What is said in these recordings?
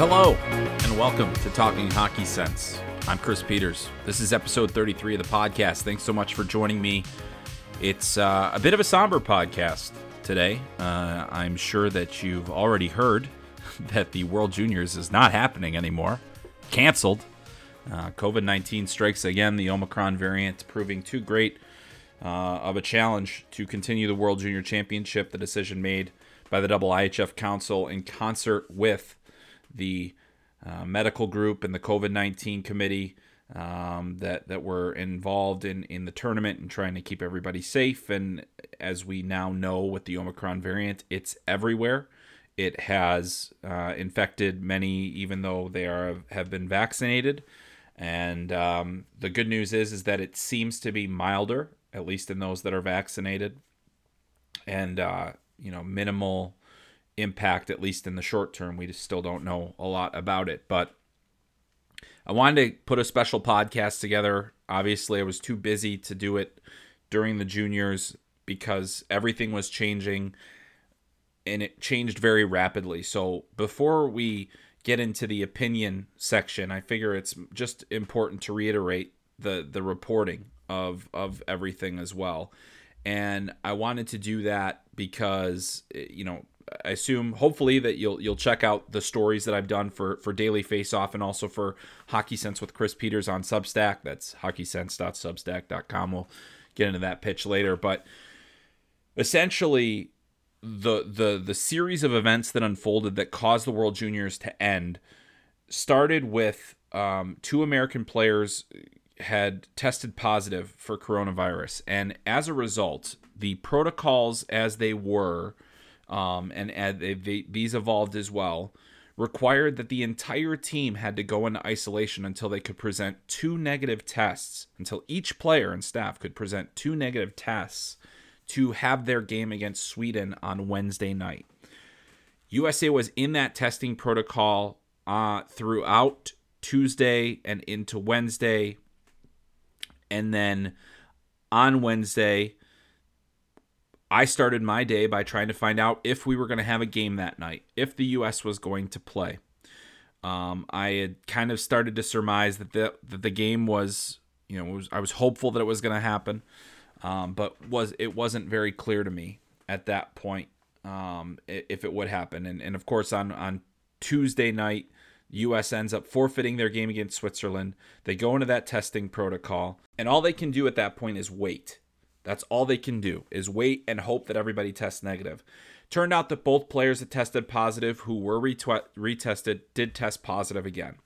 Hello, and welcome to Talking Hockey Sense. I'm Chris Peters. This is episode 33 of the podcast. Thanks so much for joining me. It's uh, a bit of a somber podcast today. Uh, I'm sure that you've already heard that the World Juniors is not happening anymore, canceled. Uh, COVID 19 strikes again, the Omicron variant proving too great uh, of a challenge to continue the World Junior Championship. The decision made by the Double IHF Council in concert with the uh, medical group and the COVID 19 committee um, that, that were involved in, in the tournament and trying to keep everybody safe. And as we now know with the Omicron variant, it's everywhere. It has uh, infected many, even though they are have been vaccinated. And um, the good news is is that it seems to be milder, at least in those that are vaccinated, and uh, you know minimal impact, at least in the short term. We just still don't know a lot about it. But I wanted to put a special podcast together. Obviously, I was too busy to do it during the juniors because everything was changing and it changed very rapidly. So before we get into the opinion section, I figure it's just important to reiterate the the reporting of of everything as well. And I wanted to do that because eh, you know I assume hopefully that you'll you'll check out the stories that I've done for for Daily Face Off and also for Hockey Sense with Chris Peters on Substack. That's hockeysense.substack.com. We'll get into that pitch later, but essentially the the the series of events that unfolded that caused the World Juniors to end started with um, two American players had tested positive for coronavirus, and as a result, the protocols as they were um, and, these evolved as well, required that the entire team had to go into isolation until they could present two negative tests, until each player and staff could present two negative tests to have their game against Sweden on Wednesday night. USA was in that testing protocol uh, throughout Tuesday and into Wednesday. And then on Wednesday, I started my day by trying to find out if we were going to have a game that night, if the U.S. was going to play. Um, I had kind of started to surmise that the that the game was, you know, was, I was hopeful that it was going to happen, um, but was it wasn't very clear to me at that point um, if it would happen. And and of course on on Tuesday night, U.S. ends up forfeiting their game against Switzerland. They go into that testing protocol, and all they can do at that point is wait that's all they can do is wait and hope that everybody tests negative. Turned out that both players that tested positive who were retested did test positive again.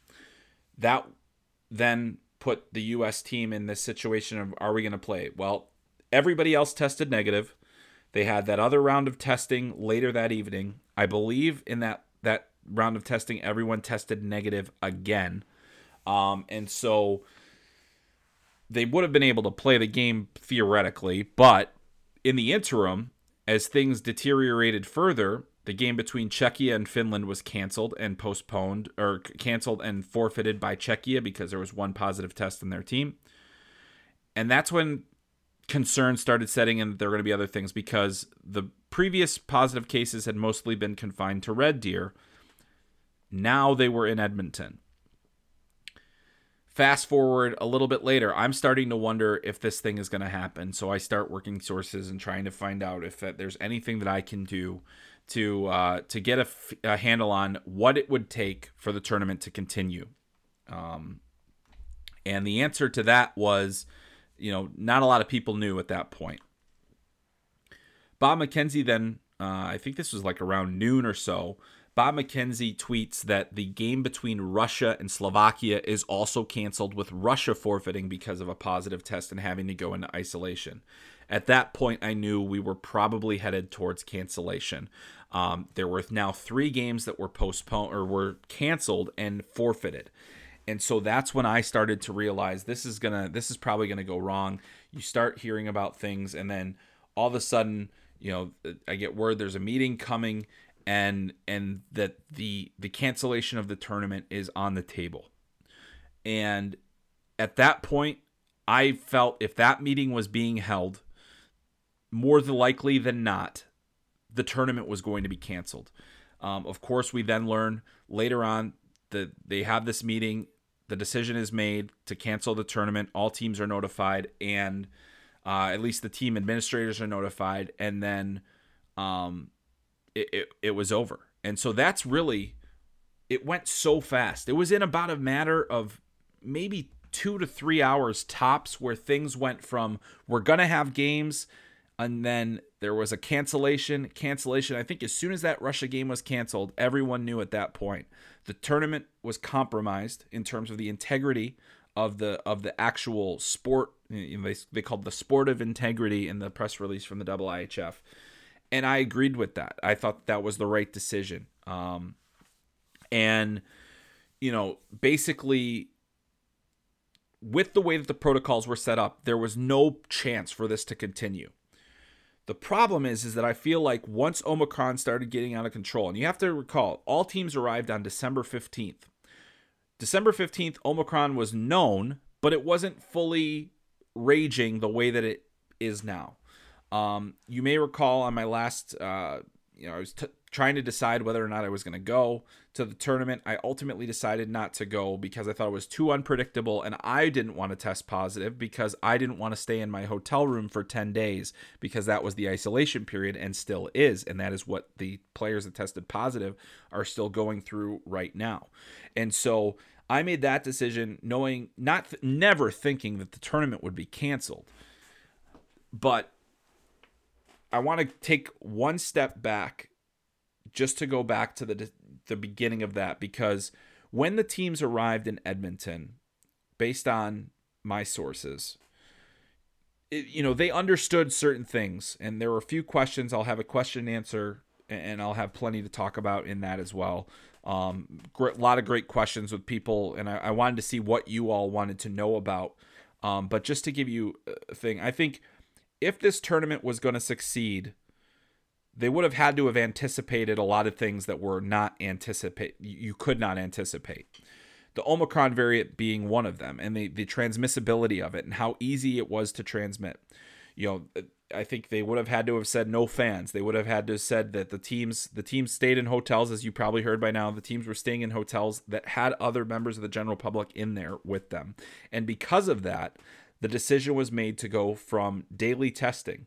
That then put the US team in this situation of are we going to play? Well, everybody else tested negative. They had that other round of testing later that evening. I believe in that that round of testing, everyone tested negative again, um, and so they would have been able to play the game theoretically. But in the interim, as things deteriorated further, the game between Czechia and Finland was canceled and postponed, or canceled and forfeited by Czechia because there was one positive test in their team. And that's when concerns started setting in that there were going to be other things because the previous positive cases had mostly been confined to Red Deer. Now they were in Edmonton. Fast forward a little bit later, I'm starting to wonder if this thing is going to happen. So I start working sources and trying to find out if there's anything that I can do to uh, to get a, f- a handle on what it would take for the tournament to continue. Um, and the answer to that was you know, not a lot of people knew at that point. Bob McKenzie then, uh, I think this was like around noon or so. Bob McKenzie tweets that the game between Russia and Slovakia is also canceled, with Russia forfeiting because of a positive test and having to go into isolation. At that point, I knew we were probably headed towards cancellation. Um, there were now three games that were postponed or were canceled and forfeited and so that's when i started to realize this is gonna this is probably gonna go wrong you start hearing about things and then all of a sudden you know i get word there's a meeting coming and and that the the cancellation of the tournament is on the table and at that point i felt if that meeting was being held more than likely than not the tournament was going to be canceled um, of course we then learn later on that they have this meeting the decision is made to cancel the tournament. All teams are notified, and uh, at least the team administrators are notified, and then um, it, it, it was over. And so that's really it went so fast. It was in about a matter of maybe two to three hours tops where things went from we're gonna have games and then there was a cancellation cancellation i think as soon as that russia game was canceled everyone knew at that point the tournament was compromised in terms of the integrity of the of the actual sport you know, they, they called the sport of integrity in the press release from the IIHF and I agreed with that I thought that was the right decision um, and you know basically with the way that the protocols were set up there was no chance for this to continue the problem is, is that I feel like once Omicron started getting out of control, and you have to recall, all teams arrived on December 15th. December 15th, Omicron was known, but it wasn't fully raging the way that it is now. Um, you may recall on my last, uh, you know, I was t- trying to decide whether or not I was going to go to the tournament. I ultimately decided not to go because I thought it was too unpredictable and I didn't want to test positive because I didn't want to stay in my hotel room for 10 days because that was the isolation period and still is. And that is what the players that tested positive are still going through right now. And so I made that decision knowing, not, never thinking that the tournament would be canceled. But I want to take one step back just to go back to the the beginning of that because when the teams arrived in Edmonton, based on my sources, it, you know they understood certain things, and there were a few questions. I'll have a question and answer, and I'll have plenty to talk about in that as well. Um, a lot of great questions with people, and I, I, wanted to see what you all wanted to know about. Um, but just to give you a thing, I think if this tournament was going to succeed they would have had to have anticipated a lot of things that were not anticipate you could not anticipate. The omicron variant being one of them and the, the transmissibility of it and how easy it was to transmit. You know uh, i think they would have had to have said no fans. They would have had to have said that the teams the teams stayed in hotels as you probably heard by now. The teams were staying in hotels that had other members of the general public in there with them. And because of that the decision was made to go from daily testing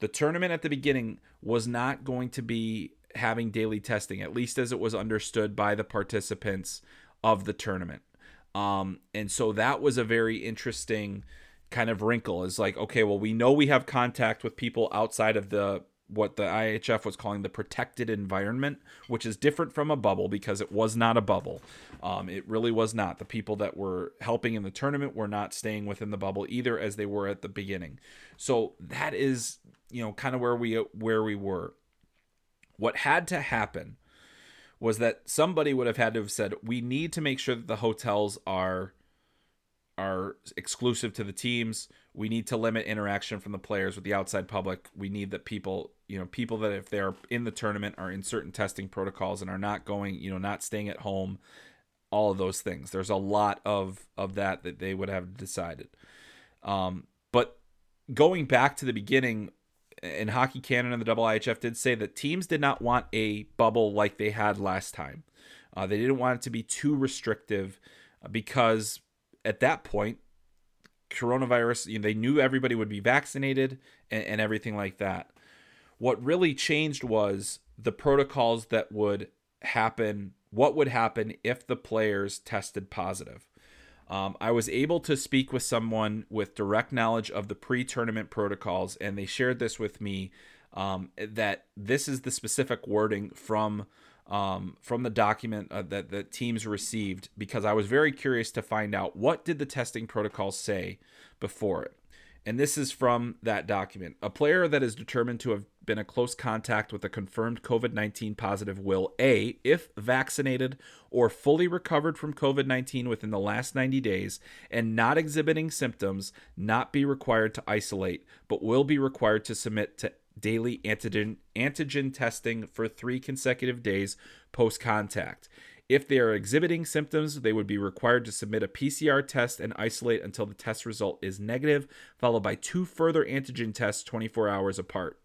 the tournament at the beginning was not going to be having daily testing, at least as it was understood by the participants of the tournament. Um, and so that was a very interesting kind of wrinkle is like, okay, well, we know we have contact with people outside of the what the IHF was calling the protected environment, which is different from a bubble because it was not a bubble. Um, it really was not. The people that were helping in the tournament were not staying within the bubble either, as they were at the beginning. So that is, you know, kind of where we where we were. What had to happen was that somebody would have had to have said, "We need to make sure that the hotels are." Are exclusive to the teams. We need to limit interaction from the players with the outside public. We need that people, you know, people that if they're in the tournament are in certain testing protocols and are not going, you know, not staying at home, all of those things. There's a lot of of that that they would have decided. Um, but going back to the beginning, in Hockey Canada and the IHF did say that teams did not want a bubble like they had last time. Uh, they didn't want it to be too restrictive because at that point, coronavirus, you know, they knew everybody would be vaccinated and, and everything like that. What really changed was the protocols that would happen, what would happen if the players tested positive. Um, I was able to speak with someone with direct knowledge of the pre tournament protocols, and they shared this with me um, that this is the specific wording from um, from the document uh, that the teams received because I was very curious to find out what did the testing protocols say before it. And this is from that document. A player that is determined to have been a close contact with a confirmed COVID 19 positive will A, if vaccinated or fully recovered from COVID 19 within the last 90 days and not exhibiting symptoms, not be required to isolate, but will be required to submit to daily antigen antigen testing for 3 consecutive days post contact. If they are exhibiting symptoms, they would be required to submit a PCR test and isolate until the test result is negative, followed by two further antigen tests 24 hours apart.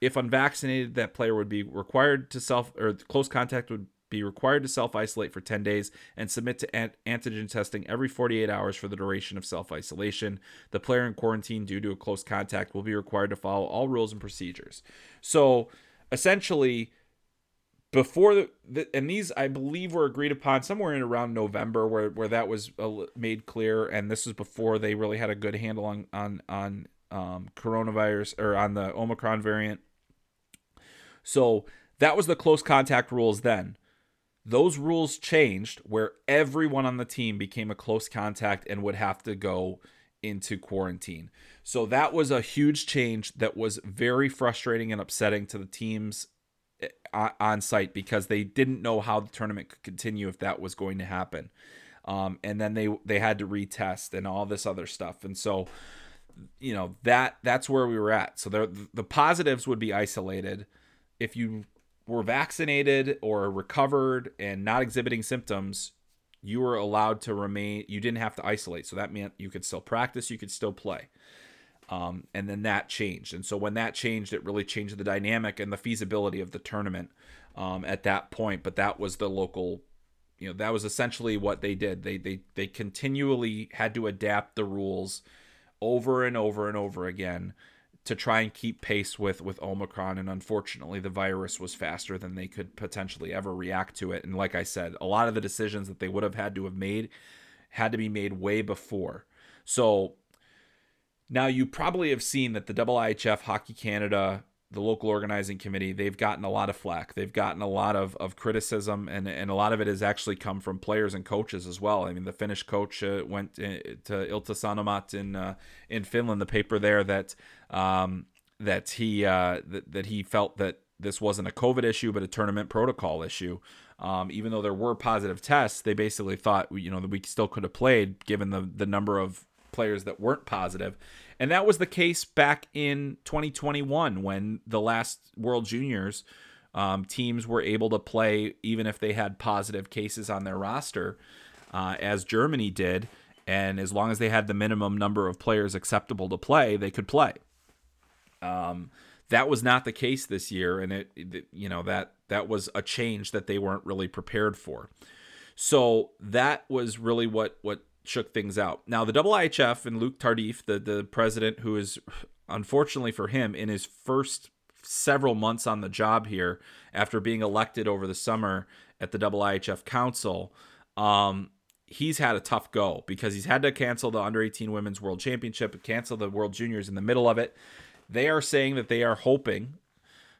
If unvaccinated, that player would be required to self or close contact would be required to self isolate for 10 days and submit to antigen testing every 48 hours for the duration of self isolation. The player in quarantine due to a close contact will be required to follow all rules and procedures. So essentially, before the, the, and these I believe were agreed upon somewhere in around November where where that was uh, made clear and this was before they really had a good handle on on on um, coronavirus or on the Omicron variant. So that was the close contact rules then. Those rules changed where everyone on the team became a close contact and would have to go into quarantine. So that was a huge change that was very frustrating and upsetting to the teams eh, on site because they didn't know how the tournament could continue if that was going to happen. Um, and then they they had to retest and all this other stuff. And so, you know that that's where we were at. So there, the positives would be isolated. If you were vaccinated or recovered and not exhibiting symptoms, you were allowed to remain. You didn't have to isolate, so that meant you could still practice, you could still play. Um, and then that changed, and so when that changed, it really changed the dynamic and the feasibility of the tournament um, at that point. But that was the local, you know, that was essentially what they did. They they they continually had to adapt the rules over and over and over again to try and keep pace with with Omicron and unfortunately the virus was faster than they could potentially ever react to it. And like I said a lot of the decisions that they would have had to have made had to be made way before. So now you probably have seen that the IHF Hockey Canada the local organizing committee, they've gotten a lot of flack. They've gotten a lot of, of criticism, and, and a lot of it has actually come from players and coaches as well. I mean, the Finnish coach uh, went to, to Ilta Sanomat in uh, in Finland. The paper there that um, that he uh, that, that he felt that this wasn't a COVID issue, but a tournament protocol issue. Um, even though there were positive tests, they basically thought you know that we still could have played given the the number of players that weren't positive. And that was the case back in 2021 when the last World Juniors um, teams were able to play even if they had positive cases on their roster, uh, as Germany did. And as long as they had the minimum number of players acceptable to play, they could play. Um, that was not the case this year, and it, it, you know that that was a change that they weren't really prepared for. So that was really what what shook things out. Now, the IHF and Luc Tardif, the, the president, who is unfortunately for him in his first several months on the job here after being elected over the summer at the IHF Council, um, he's had a tough go because he's had to cancel the under 18 women's world championship cancel the world juniors in the middle of it. They are saying that they are hoping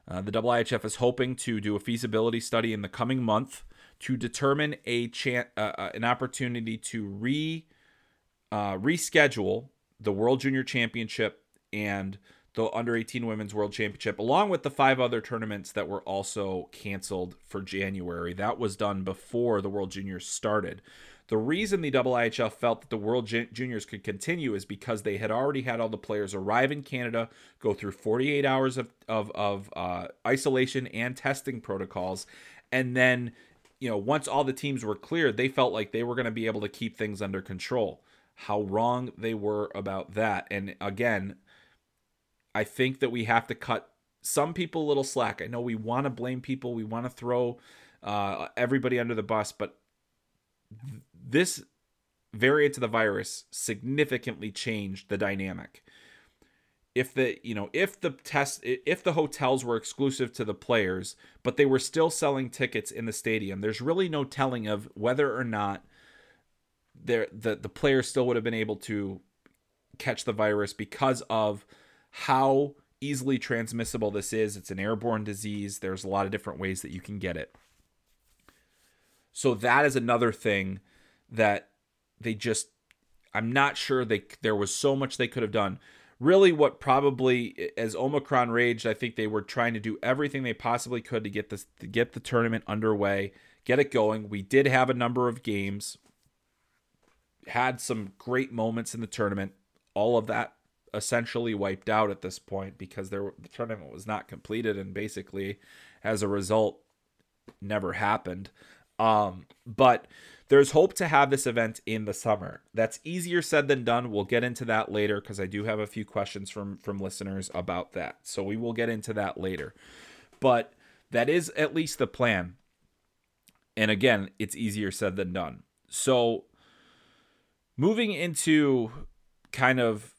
Uh, the IHF is hoping to do a feasibility study in the coming month to determine a chan- uh, uh, an opportunity to re uh, reschedule the World Junior Championship and the Under 18 Women's World Championship, along with the five other tournaments that were also canceled for January. That was done before the World Juniors started. The reason the IIHF felt that the World Juniors could continue is because they had already had all the players arrive in Canada, go through 48 hours of, of, of uh, isolation and testing protocols, and then, you know, once all the teams were cleared, they felt like they were going to be able to keep things under control. How wrong they were about that. And again, I think that we have to cut some people a little slack. I know we want to blame people, we want to throw uh, everybody under the bus, but this variant of the virus significantly changed the dynamic. If the you know if the test if the hotels were exclusive to the players, but they were still selling tickets in the stadium, there's really no telling of whether or not there the the players still would have been able to catch the virus because of how easily transmissible this is. It's an airborne disease. There's a lot of different ways that you can get it. So that is another thing that they just I'm not sure they there was so much they could have done. Really what probably as Omicron raged, I think they were trying to do everything they possibly could to get this to get the tournament underway, get it going. We did have a number of games. Had some great moments in the tournament. All of that essentially wiped out at this point because there the tournament was not completed and basically as a result never happened. Um, but there's hope to have this event in the summer. That's easier said than done. We'll get into that later because I do have a few questions from from listeners about that. So we will get into that later. But that is at least the plan. And again, it's easier said than done. So moving into kind of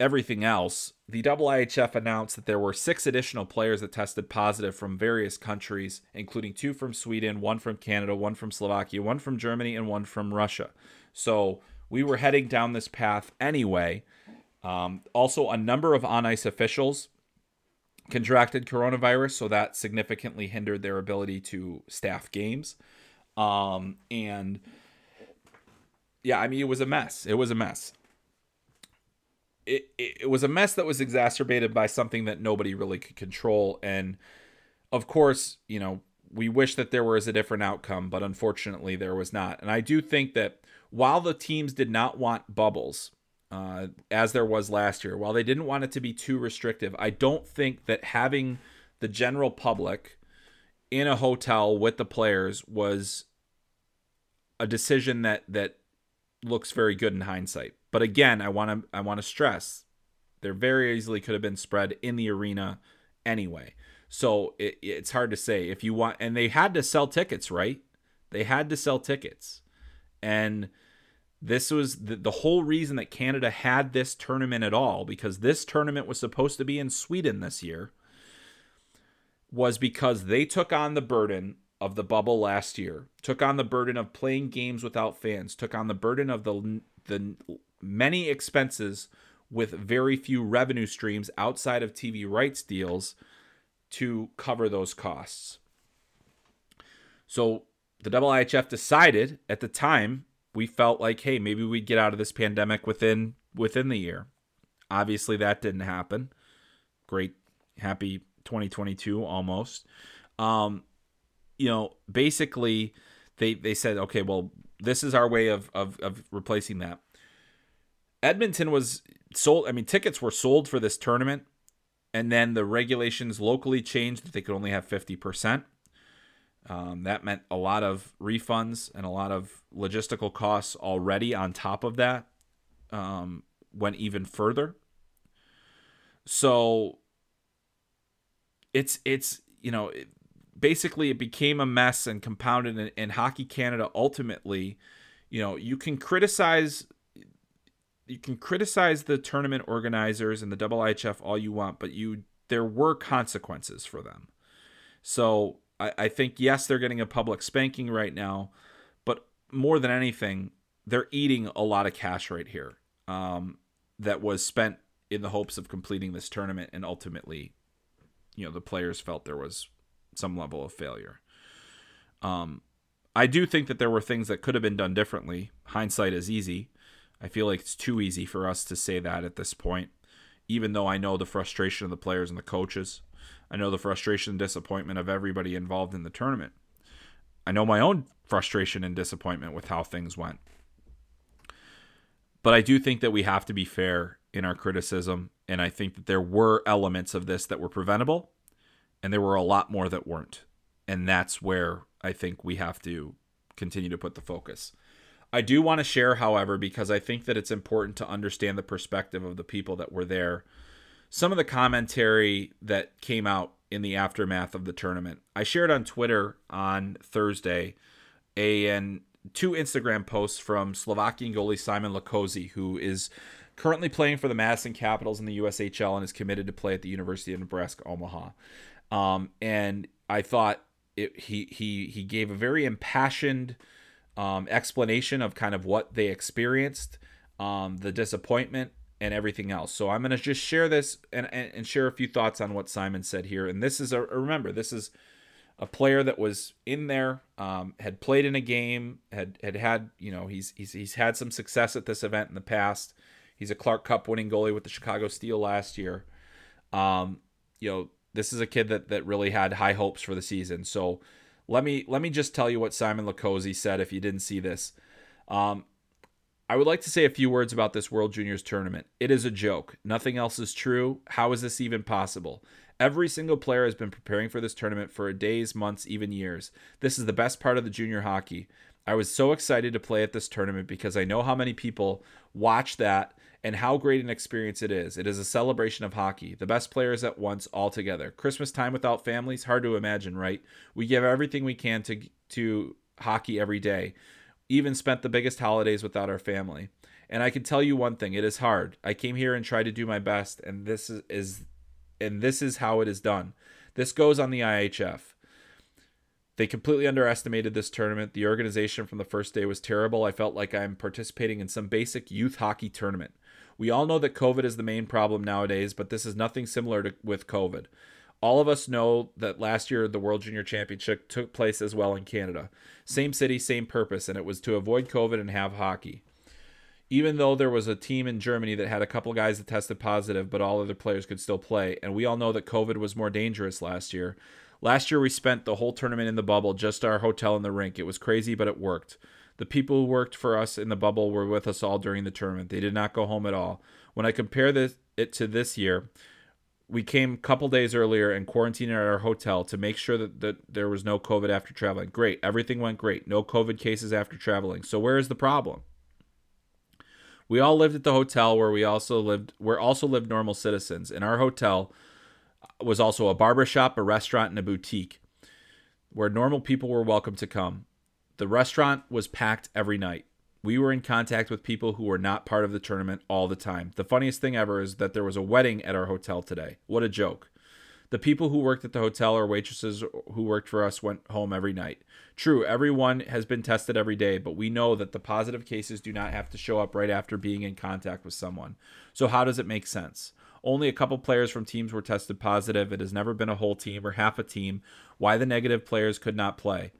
everything else, the IIHF announced that there were six additional players that tested positive from various countries, including two from Sweden, one from Canada, one from Slovakia, one from Germany, and one from Russia. So we were heading down this path anyway. Um, also, a number of on ice officials contracted coronavirus, so that significantly hindered their ability to staff games. Um, and yeah, I mean, it was a mess. It was a mess it, it was a mess that was exacerbated by something that nobody really could control. And of course, you know, we wish that there was a different outcome, but unfortunately there was not. And I do think that while the teams did not want bubbles, uh, as there was last year, while they didn't want it to be too restrictive, I don't think that having the general public in a hotel with the players was a decision that that looks very good in hindsight. But again, I want to I want to stress there very easily could have been spread in the arena anyway. So it, it's hard to say if you want and they had to sell tickets, right? They had to sell tickets. And this was the, the whole reason that Canada had this tournament at all because this tournament was supposed to be in Sweden this year was because they took on the burden of the bubble last year, took on the burden of playing games without fans, took on the burden of the the many expenses with very few revenue streams outside of TV rights deals to cover those costs. So the IIHF decided at the time we felt like hey maybe we'd get out of this pandemic within within the year. Obviously that didn't happen. Great happy 2022 almost. Um you know basically they they said okay well this is our way of of, of replacing that Edmonton was sold. I mean, tickets were sold for this tournament, and then the regulations locally changed that they could only have fifty percent. Um, that meant a lot of refunds and a lot of logistical costs already on top of that. Um, went even further. So it's it's you know it, basically it became a mess and compounded in, in Hockey Canada. Ultimately, you know you can criticize you can criticize the tournament organizers and the IIHF all you want, but you there were consequences for them. So I, I think yes, they're getting a public spanking right now, but more than anything, they're eating a lot of cash right here um, that was spent in the hopes of completing this tournament and ultimately, you know the players felt there was some level of failure. Um, I do think that there were things that could have been done differently. Hindsight is easy. I feel like it's too easy for us to say that at this point, even though I know the frustration of the players and the coaches. I know the frustration and disappointment of everybody involved in the tournament. I know my own frustration and disappointment with how things went. But I do think that we have to be fair in our criticism. And I think that there were elements of this that were preventable, and there were a lot more that weren't. And that's where I think we have to continue to put the focus. I do want to share, however, because I think that it's important to understand the perspective of the people that were there. Some of the commentary that came out in the aftermath of the tournament. I shared on Twitter on Thursday a and two Instagram posts from Slovakian goalie Simon Latkoczy, who is currently playing for the Madison Capitals in the USHL and is committed to play at the University of Nebraska Omaha. Um, and I thought it, he he he gave a very impassioned um, explanation of kind of what they experienced, um, the disappointment, and everything else. So I'm going to just share this and, and, and share a few thoughts on what Simon said here. And this is a remember this is a player that was in there, um, had played in a game, had had had you know he's he's he's had some success at this event in the past. He's a Clark Cup winning goalie with the Chicago Steel last year. Um, you know this is a kid that that really had high hopes for the season. So let me let me just tell you what Simon Latkoczy said if you didn't see this. Um, I would like to say a few words about this World Juniors tournament. It is a joke. Nothing else is true. How is this even possible? Every single player has been preparing for this tournament for days, months, even years. This is the best part of the junior hockey. I was so excited to play at this tournament because I know how many people watch that and how great an experience it is. It is a celebration of hockey, the best players at once all together. Christmas time without families, hard to imagine, right? We give everything we can to to hockey every day. Even spent the biggest holidays without our family. And I can tell you one thing, it is hard. I came here and tried to do my best and this is, is and this is how it is done. This goes on the IHF. They completely underestimated this tournament. The organization from the first day was terrible. I felt like I'm participating in some basic youth hockey tournament. We all know that COVID is the main problem nowadays, but this is nothing similar to with COVID. All of us know that last year the World Junior Championship took place as well in Canada. Same city, same purpose, and it was to avoid COVID and have hockey. Even though there was a team in Germany that had a couple guys that tested positive, but all other players could still play, and we all know that COVID was more dangerous last year. Last year we spent the whole tournament in the bubble, just our hotel and the rink. It was crazy, but it worked. The people who worked for us in the bubble were with us all during the tournament. They did not go home at all. When I compare this it to this year, we came a couple days earlier and quarantined at our hotel to make sure that, that there was no COVID after traveling. Great. Everything went great. No COVID cases after traveling. So where is the problem? We all lived at the hotel where we also lived where also lived normal citizens. In our hotel was also a barber shop, a restaurant, and a boutique where normal people were welcome to come. The restaurant was packed every night. We were in contact with people who were not part of the tournament all the time. The funniest thing ever is that there was a wedding at our hotel today. What a joke. The people who worked at the hotel or waitresses who worked for us went home every night. True, everyone has been tested every day, but we know that the positive cases do not have to show up right after being in contact with someone. So, how does it make sense? Only a couple players from teams were tested positive. It has never been a whole team or half a team. Why the negative players could not play?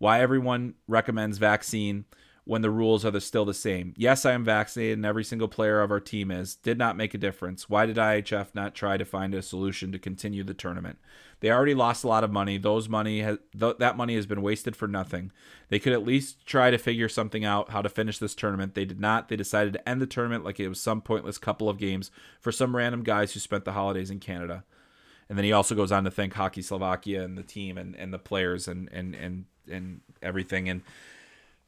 Why everyone recommends vaccine when the rules are still the same. Yes, I am vaccinated, and every single player of our team is. Did not make a difference. Why did IHF not try to find a solution to continue the tournament? They already lost a lot of money. Those money has th- that money has been wasted for nothing. They could at least try to figure something out how to finish this tournament. They did not. They decided to end the tournament like it was some pointless couple of games for some random guys who spent the holidays in Canada. And then he also goes on to thank Hockey Slovakia and the team and, and the players and, and, and and everything and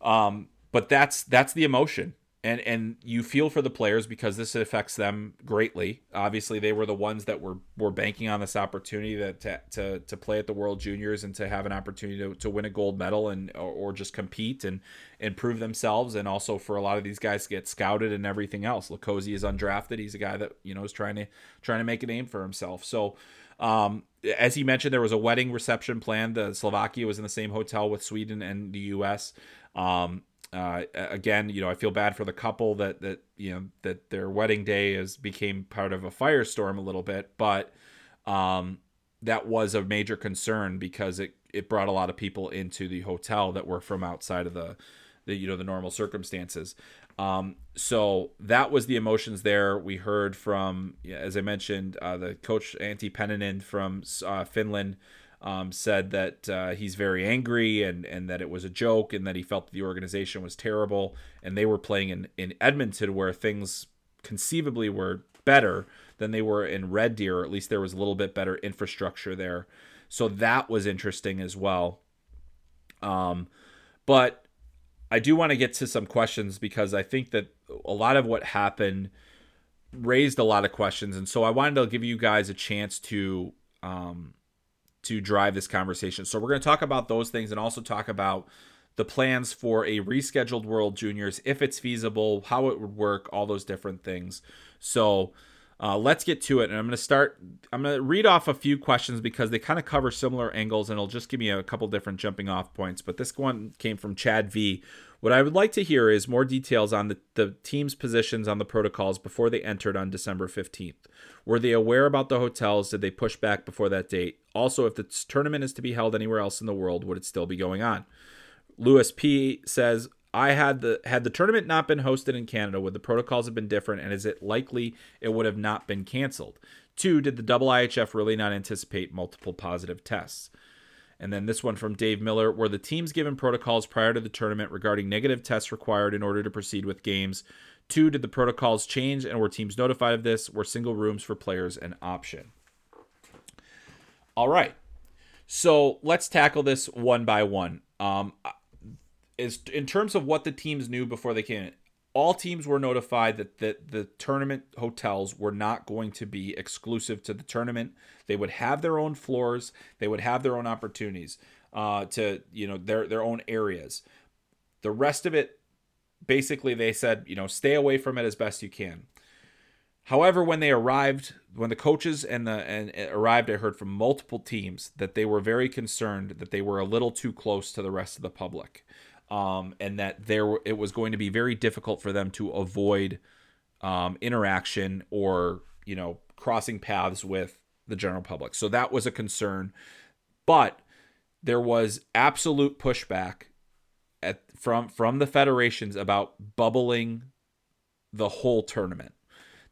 um but that's that's the emotion and and you feel for the players because this affects them greatly. Obviously, they were the ones that were were banking on this opportunity that to to, to play at the World Juniors and to have an opportunity to, to win a gold medal and or, or just compete and and prove themselves. And also for a lot of these guys to get scouted and everything else. Latkoczy is undrafted. He's a guy that you know is trying to trying to make a name for himself. So um, as he mentioned, there was a wedding reception planned. The Slovakia was in the same hotel with Sweden and the U.S. Um, uh, again, you know, I feel bad for the couple that that you know that their wedding day is became part of a firestorm a little bit, but um, that was a major concern because it it brought a lot of people into the hotel that were from outside of the the you know the normal circumstances. Um, so that was the emotions there. We heard from, as I mentioned, uh, the coach Antti Pennanen from uh, Finland um, said that uh, he's very angry and and that it was a joke and that he felt the organization was terrible and they were playing in in Edmonton where things conceivably were better than they were in Red Deer, or at least there was a little bit better infrastructure there. So that was interesting as well. Um, but I do want to get to some questions because I think that a lot of what happened raised a lot of questions, and so I wanted to give you guys a chance to um, to drive this conversation. So we're going to talk about those things and also talk about the plans for a rescheduled World Juniors, if it's feasible, how it would work, all those different things. So uh, let's get to it. And I'm going to start, I'm going to read off a few questions because they kind of cover similar angles and it'll just give me a couple different jumping off points. But this one came from Chad V. What I would like to hear is more details on the, the team's positions on the protocols before they entered on December 15th. Were they aware about the hotels? Did they push back before that date? Also, if the tournament is to be held anywhere else in the world, would it still be going on? Lewis P says, I had the had the tournament not been hosted in Canada, would the protocols have been different, and is it likely it would have not been canceled? Two, did the double IHF really not anticipate multiple positive tests? And then this one from Dave Miller, were the teams given protocols prior to the tournament regarding negative tests required in order to proceed with games? Two, did the protocols change and were teams notified of this? Were single rooms for players an option? All right. So let's tackle this one by one. Um, is in terms of what the teams knew before they came in, all teams were notified that the, the tournament hotels were not going to be exclusive to the tournament. They would have their own floors. They would have their own opportunities uh, to you know their their own areas. The rest of it, basically, they said you know stay away from it as best you can. However, when they arrived, when the coaches and the and arrived, I heard from multiple teams that they were very concerned that they were a little too close to the rest of the public um, and that there it was going to be very difficult for them to avoid um, interaction or you know crossing paths with the general public. So that was a concern, but there was absolute pushback at from from the federations about bubbling the whole tournament.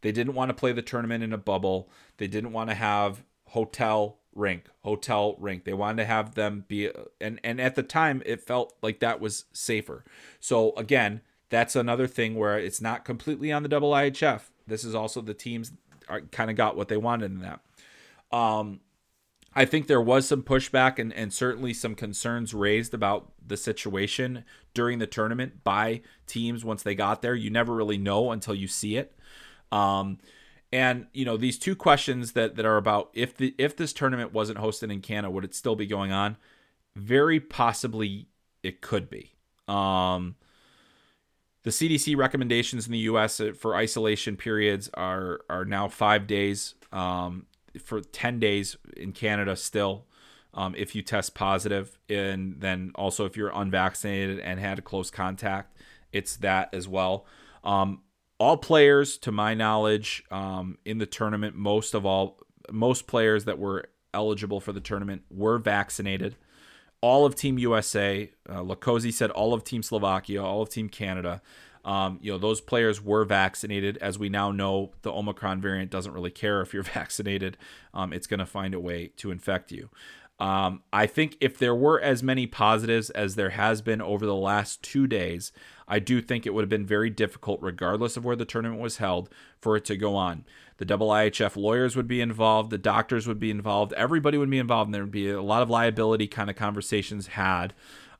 They didn't want to play the tournament in a bubble. They didn't want to have hotel rink, hotel rink. They wanted to have them be and and at the time it felt like that was safer. So again, that's another thing where it's not completely on the double IHF. This is also the teams are kind of got what they wanted in that. Um I think there was some pushback and, and certainly some concerns raised about the situation during the tournament by teams once they got there. You never really know until you see it. Um, and you know these two questions that that are about if the if this tournament wasn't hosted in Canada, would it still be going on? Very possibly, it could be. Um, the CDC recommendations in the U.S. for isolation periods are are now five days. Um, for ten days in Canada, still, um, if you test positive, and then also if you're unvaccinated and had a close contact, it's that as well. Um, all players, to my knowledge, um, in the tournament, most of all, most players that were eligible for the tournament were vaccinated. All of Team USA, uh, said all of Team Slovakia, all of Team Canada. Um, you know, those players were vaccinated. As we now know, the Omicron variant doesn't really care if you're vaccinated. Um, it's going to find a way to infect you. Um, I think if there were as many positives as there has been over the last two days, I do think it would have been very difficult, regardless of where the tournament was held, for it to go on. The double IHF lawyers would be involved, the doctors would be involved, everybody would be involved, and there would be a lot of liability kind of conversations had.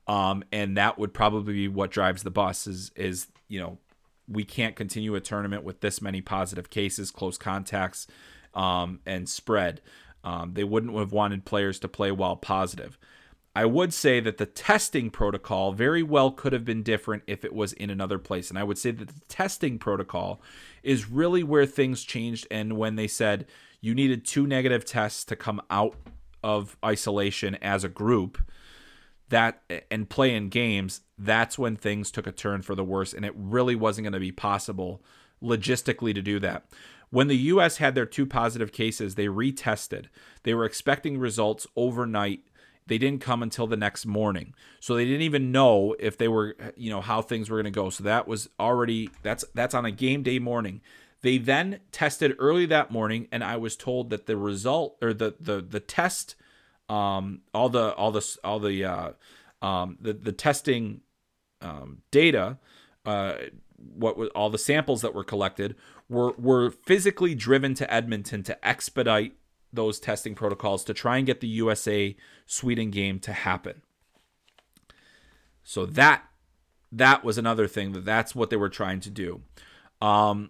Um, and that would probably be what drives the bus is is you know we can't continue a tournament with this many positive cases, close contacts, um, and spread. Um, they wouldn't have wanted players to play while positive. I would say that the testing protocol very well could have been different if it was in another place. And I would say that the testing protocol is really where things changed. And when they said you needed two negative tests to come out of isolation as a group, that and play in games, that's when things took a turn for the worse. And it really wasn't going to be possible logistically to do that When the US had their two positive cases, they retested. They were expecting results overnight. They didn't come until the next morning. So they didn't even know if they were, you know, how things were going to go. So that was already that's that's on a game day morning. They then tested early that morning and I was told that the result or the the the test um all the all the all the uh um the the testing um, data uh what was all the samples that were collected were were physically driven to Edmonton to expedite those testing protocols to try and get the USA Sweden game to happen. So that that was another thing that that's what they were trying to do. Um,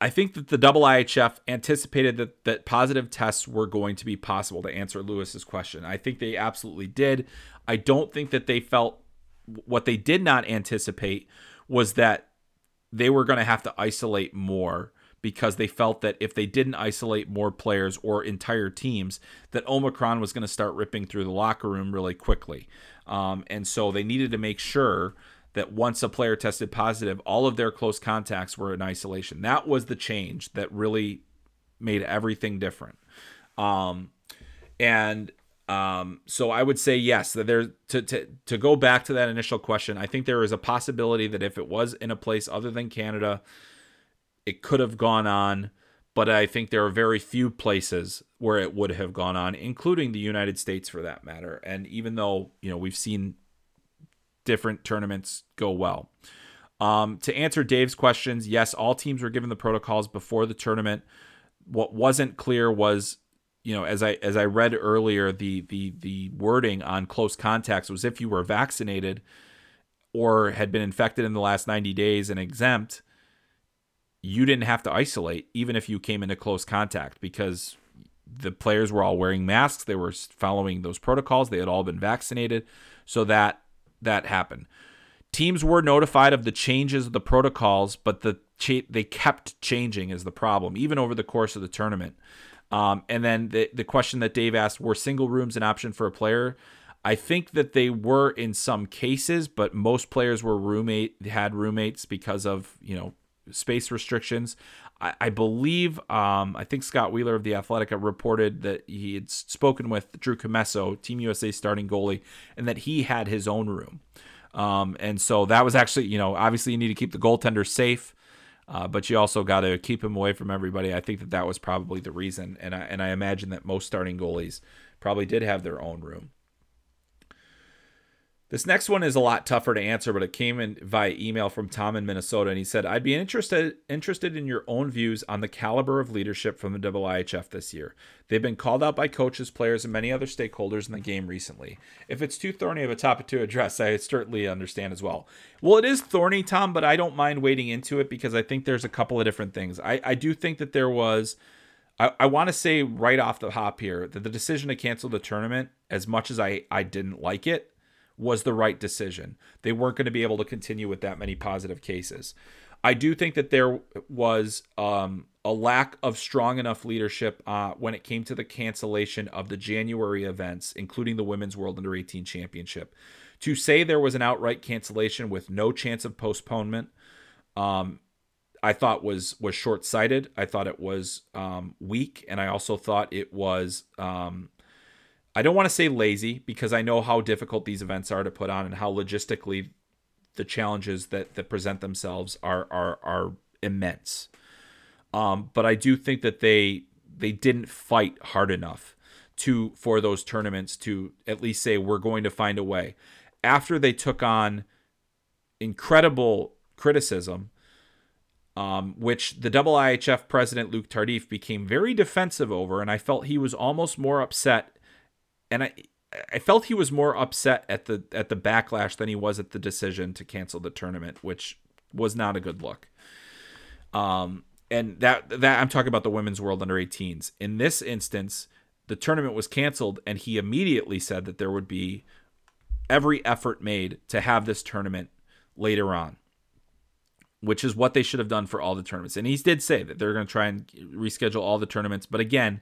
I think that the double IHF anticipated that that positive tests were going to be possible to answer Lewis's question. I think they absolutely did. I don't think that they felt what they did not anticipate was that they were going to have to isolate more because they felt that if they didn't isolate more players or entire teams, that Omicron was going to start ripping through the locker room really quickly. Um, and so they needed to make sure that once a player tested positive, all of their close contacts were in isolation. That was the change that really made everything different. Um, and um, so I would say yes. That there to, to to go back to that initial question, I think there is a possibility that if it was in a place other than Canada, it could have gone on. But I think there are very few places where it would have gone on, including the United States for that matter. And even though you know we've seen different tournaments go well. Um, to answer Dave's questions, yes, all teams were given the protocols before the tournament. What wasn't clear was you know, as I as I read earlier, the the the wording on close contacts was if you were vaccinated or had been infected in the last 90 days and exempt, you didn't have to isolate even if you came into close contact because the players were all wearing masks, they were following those protocols, they had all been vaccinated, so that that happened. Teams were notified of the changes of the protocols, but the they kept changing is the problem even over the course of the tournament. Um, and then the the question that Dave asked: Were single rooms an option for a player? I think that they were in some cases, but most players were roommate had roommates because of you know space restrictions. I, I believe um, I think Scott Wheeler of the Athletic reported that he had spoken with Drew Commesso, Team USA starting goalie, and that he had his own room. Um, and so that was actually, you know, obviously you need to keep the goaltender safe. Uh, but you also got to keep him away from everybody. I think that that was probably the reason, and I, and I imagine that most starting goalies probably did have their own room. This next one is a lot tougher to answer, but it came in via email from Tom in Minnesota, and he said, "I'd be interested interested in your own views on the caliber of leadership from the IIHF this year. They've been called out by coaches, players, and many other stakeholders in the game recently. If it's too thorny of a topic to address, I certainly understand as well. Well, it is thorny, Tom, but I don't mind wading into it because I think there's a couple of different things. I, I do think that there was." I, I want to say right off the hop here that the decision to cancel the tournament, as much as I, I didn't like it, was the right decision. They weren't going to be able to continue with that many positive cases. I do think that there was um, a lack of strong enough leadership uh, when it came to the cancellation of the January events, including the Women's World Under 18 Championship. To say there was an outright cancellation with no chance of postponement, um, I thought was was short sighted. I thought it was um, weak, and I also thought it was um, I don't want to say lazy because I know how difficult these events are to put on and how logistically the challenges that that present themselves are are are immense. Um, but I do think that they they didn't fight hard enough to for those tournaments to at least say we're going to find a way. After they took on incredible criticism, um, which the IIHF president Luc Tardif became very defensive over, and I felt he was almost more upset and I I felt he was more upset at the at the backlash than he was at the decision to cancel the tournament, which was not a good look. Um, and that that I'm talking about the women's world under 18s. In this instance, the tournament was canceled, and he immediately said that there would be every effort made to have this tournament later on, which is what they should have done for all the tournaments. And he did say that they're going to try and reschedule all the tournaments, but again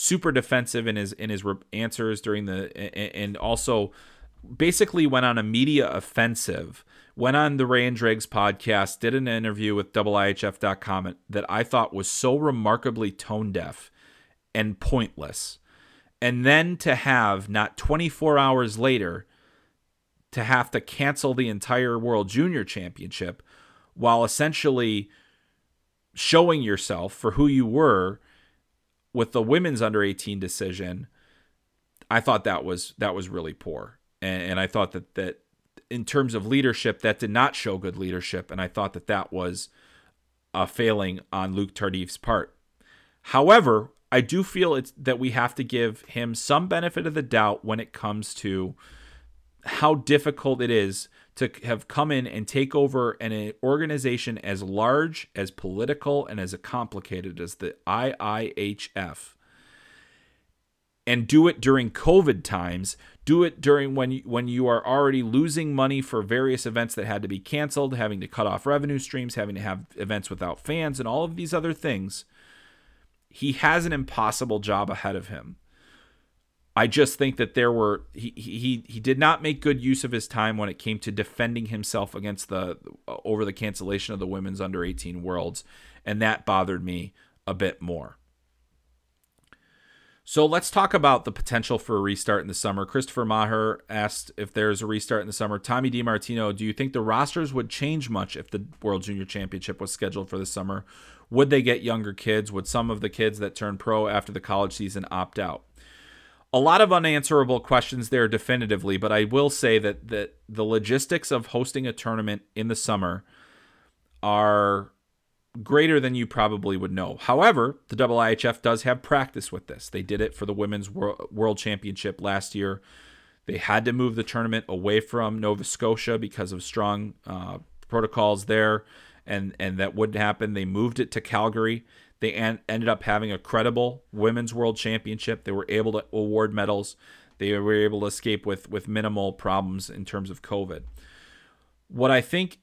super defensive in his in his answers during the and also basically went on a media offensive went on the Ray and Dregs podcast, did an interview with IIHF.com that I thought was so remarkably tone deaf and pointless. And then to have, not 24 hours later, to have to cancel the entire World Junior Championship while essentially showing yourself for who you were with the women's under 18 decision I thought that was that was really poor. And, and I thought that that in terms of leadership that did not show good leadership. And I thought that that was a failing on Luc Tardif's part. However I do feel it's that we have to give him some benefit of the doubt when it comes to how difficult it is to have come in and take over an organization as large, as political, and as complicated as the IIHF and do it during COVID times. Do it during when you, when you are already losing money for various events that had to be canceled, having to cut off revenue streams, having to have events without fans, and all of these other things. He has an impossible job ahead of him. I just think that there were he he he did not make good use of his time when it came to defending himself against the over the cancellation of the women's under 18 worlds and that bothered me a bit more. So let's talk about the potential for a restart in the summer. Christopher Maher asked if there's a restart in the summer. Tommy DiMartino, do you think the rosters would change much if the World Junior Championship was scheduled for the summer? Would they get younger kids? Would some of the kids that turn pro after the college season opt out? A lot of unanswerable questions there definitively, but I will say that that the logistics of hosting a tournament in the summer are greater than you probably would know. However, the IIHF does have practice with this. They did it for the women's world championship last year. They had to move the tournament away from Nova Scotia because of strong uh, protocols there, and and that wouldn't happen. They moved it to Calgary. They an- ended up having a credible women's world championship. They were able to award medals. They were able to escape with with minimal problems in terms of COVID. What I think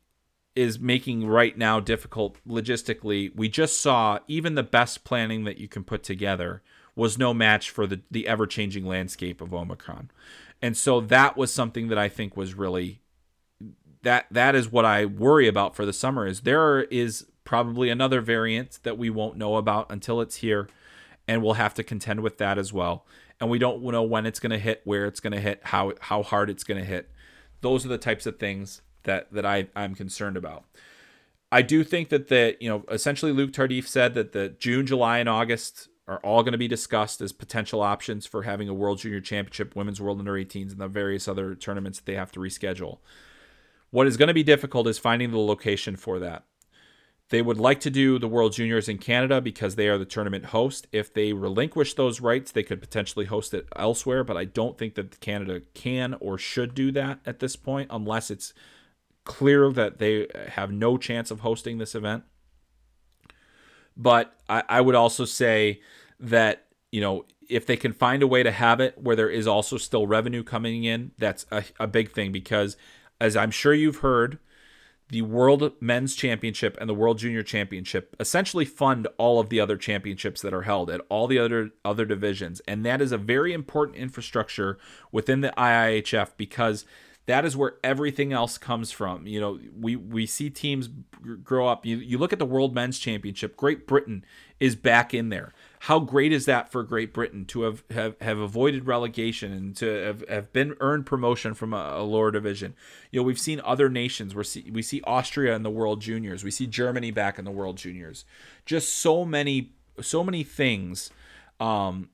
is making right now difficult logistically, we just saw even the best planning that you can put together was no match for the, the ever changing landscape of Omicron. And so that was something that I think was really that that is what I worry about for the summer is there is probably another variant that we won't know about until it's here and we'll have to contend with that as well and we don't know when it's going to hit where it's going to hit how how hard it's going to hit those are the types of things that that I I'm concerned about I do think that the you know essentially Luc Tardif said that the June July and August are all going to be discussed as potential options for having a World Junior Championship, Women's World Under 18s, and the various other tournaments that they have to reschedule. What is going to be difficult is finding the location for that. They would like to do the World Juniors in Canada because they are the tournament host. If they relinquish those rights, they could potentially host it elsewhere, but I don't think that Canada can or should do that at this point unless it's clear that they have no chance of hosting this event. But I, I would also say that, you know, if they can find a way to have it where there is also still revenue coming in, that's a, a big thing because, as I'm sure you've heard, the World Men's Championship and the World Junior Championship essentially fund all of the other championships that are held at all the other other divisions, and that is a very important infrastructure within the IIHF because that is where everything else comes from. You know, we we see teams grow up. You you look at the World Men's Championship. Great Britain is back in there how great is that for Great Britain to have, have, have avoided relegation and to have, have been earned promotion from a, a lower division? You know, we've seen other nations. We see we see Austria in the World Juniors. We see Germany back in the World Juniors. Just so many so many things um,